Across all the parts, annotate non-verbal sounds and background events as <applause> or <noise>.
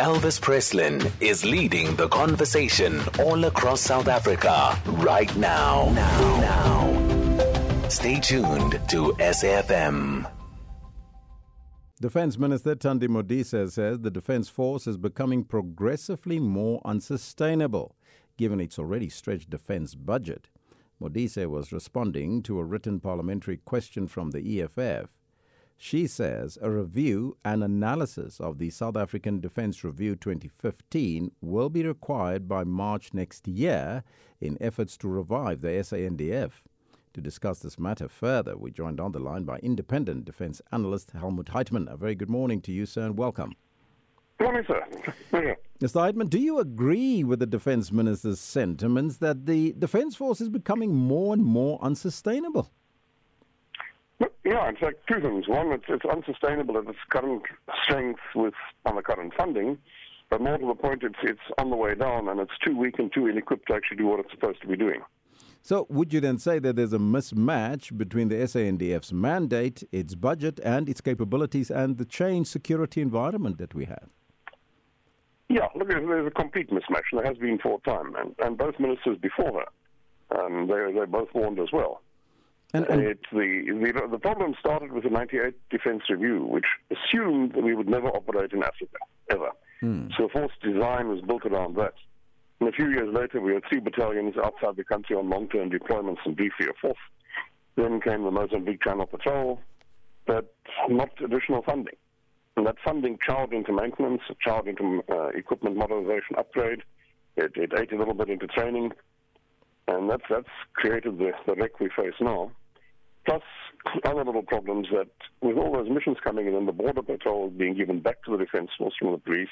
Elvis Presslin is leading the conversation all across South Africa right now. Now. now. Stay tuned to SAFM. Defense Minister Thandi Modise says the Defense Force is becoming progressively more unsustainable given its already stretched defense budget. Modise was responding to a written parliamentary question from the EFF. She says a review and analysis of the South African Defence Review 2015 will be required by March next year in efforts to revive the SANDF. To discuss this matter further, we joined on the line by independent defence analyst Helmoed Heitman. A very good morning to you, sir, and welcome. Good morning, sir. Mr. Heitman, do you agree with the Defence Minister's sentiments that the Defence Force is becoming more and more unsustainable? Yeah, in fact, two things. One, it's, it's unsustainable at its current strength with on the current funding, but more to the point, it's it's on the way down, and it's too weak and too ill-equipped to actually do what it's supposed to be doing. So, would you then say that there's a mismatch between the SANDF's mandate, its budget, and its capabilities, and the changed security environment that we have? Yeah, look, there's a complete mismatch. There has been for a time, and, and both ministers before her, um, they they both warned as well. And, and it, the, the, the problem started with the 98 Defence Review, which assumed that we would never operate in Africa, ever. Hmm. So force design was built around that. And a few years later, we had three battalions outside the country on long-term deployments and briefly a fourth. Then came the Mozambique Channel Patrol, but not additional funding. And that funding chowed into maintenance, chowed into uh, equipment modernization upgrade. It, it ate a little bit into training. And that's, that's created the, the wreck we face now. Plus other little problems that with all those missions coming in and the border patrol being given back to the defense force from the police,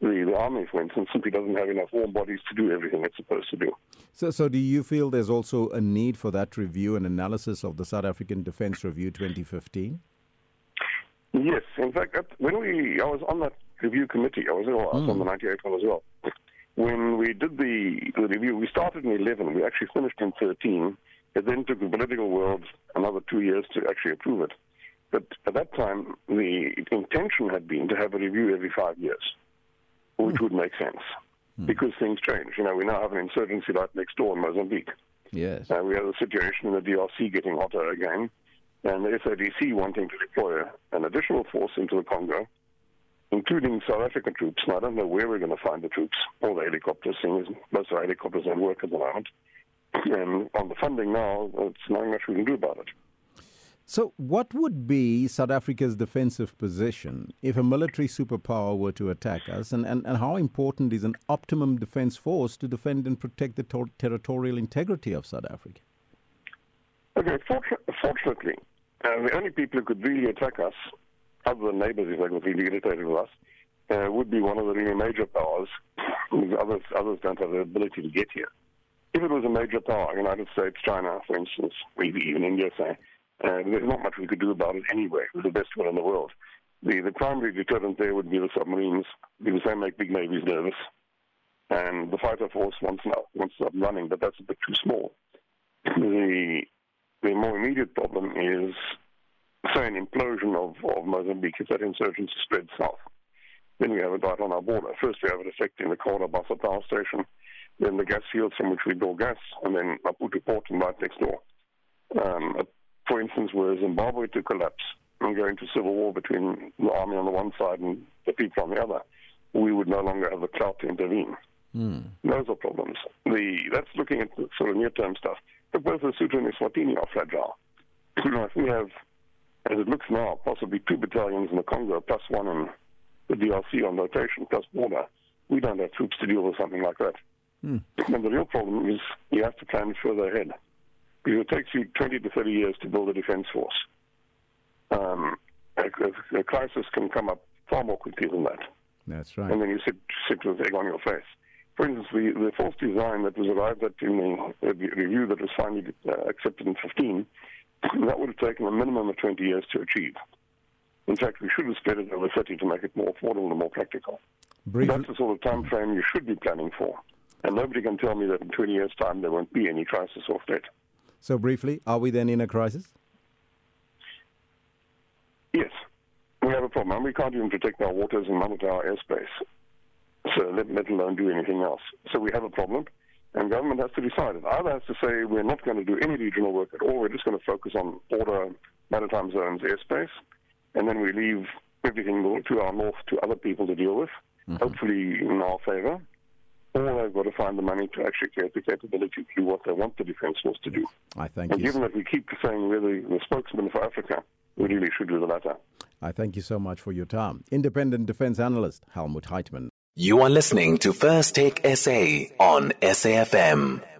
the, the army, for instance, simply doesn't have enough warm bodies to do everything it's supposed to do. So, so do you feel there's also a need for that review and analysis of the South African Defence Review 2015? Yes, in fact, when we, I was on that review committee. I was, I was mm. on the 98 one as well when we did the, the review, we started in 11. We actually finished in 13. It then took the political world another two years to actually approve it. But at that time, the intention had been to have a review every five years, which mm. would make sense mm. because things change. You know, we now have an insurgency right next door in Mozambique. Yes. Uh, we have a situation in the DRC getting hotter again, and the SADC wanting to deploy an additional force into the Congo including South African troops. And I don't know where we're going to find the troops or the helicopters, seeing as most of our helicopters don't work at the moment. And on the funding now, it's not much we can do about it. So, what would be South Africa's defensive position if a military superpower were to attack us? And, and, and how important is an optimum defense force to defend and protect the ter- territorial integrity of South Africa? Okay, fortunately, uh, the only people who could really attack us other than neighbours, if they got really irritated with us, uh, would be one of the really major powers. others, others don't have the ability to get here. If it was a major power, United States, China, for instance, maybe even India, say, uh, there's not much we could do about it anyway, with the best one in the world. The, the primary deterrent there would be the submarines, because they make big navies nervous. And the fighter force wants, now, wants up running, but that's a bit too small. <clears throat> The, the more immediate problem is say, an implosion of, of Mozambique if that insurgency spreads south. Then we have it right on our border. First, we have it affecting the Bassa power station, then the gas fields from which we draw gas, and then Maputo port and right next door. Um, for instance, were Zimbabwe to collapse and go into civil war between the army on the one side and the people on the other, we would no longer have the clout to intervene. Mm. Those are problems. The, that's looking at sort of near-term stuff. But both the Lesotho and Eswatini are fragile. <clears throat> if we have as it looks now, possibly two battalions in the Congo plus one in the DRC on rotation plus border. We don't have troops to deal with something like that. Hmm. And the real problem is you have to plan further ahead. Because it takes you 20 to 30 years to build a defense force. Um, a, a, crisis can come up far more quickly than that. That's right. And then you sit, sit with egg on your face. For instance, the, the force design that was arrived at in the, the review that was finally uh, accepted in 15 <clears throat> that would have taken a minimum of 20 years to achieve. In fact, we should have spread it over 30 to make it more affordable and more practical. That's the sort of time frame you should be planning for. And nobody can tell me that in 20 years' time there won't be any crisis or threat. So, briefly, are we then in a crisis? Yes. We have a problem. And we can't even protect our waters and monitor our airspace. so let, let alone do anything else. So we have a problem, and government has to decide. It either has to say we're not going to do any regional work at all, we're just going to focus on border maritime zones airspace, and then we leave everything to our north to other people to deal with, mm-hmm. hopefully in our favor. Or they've got to find the money to actually create the capability to do what they want the Defence Force to do. I thank and you. given that we keep saying we're the, the spokesman for Africa, we really should do the latter. I thank you so much for your time. Independent defense analyst Helmoed Heitman. You are listening to First Take SA on SAFM.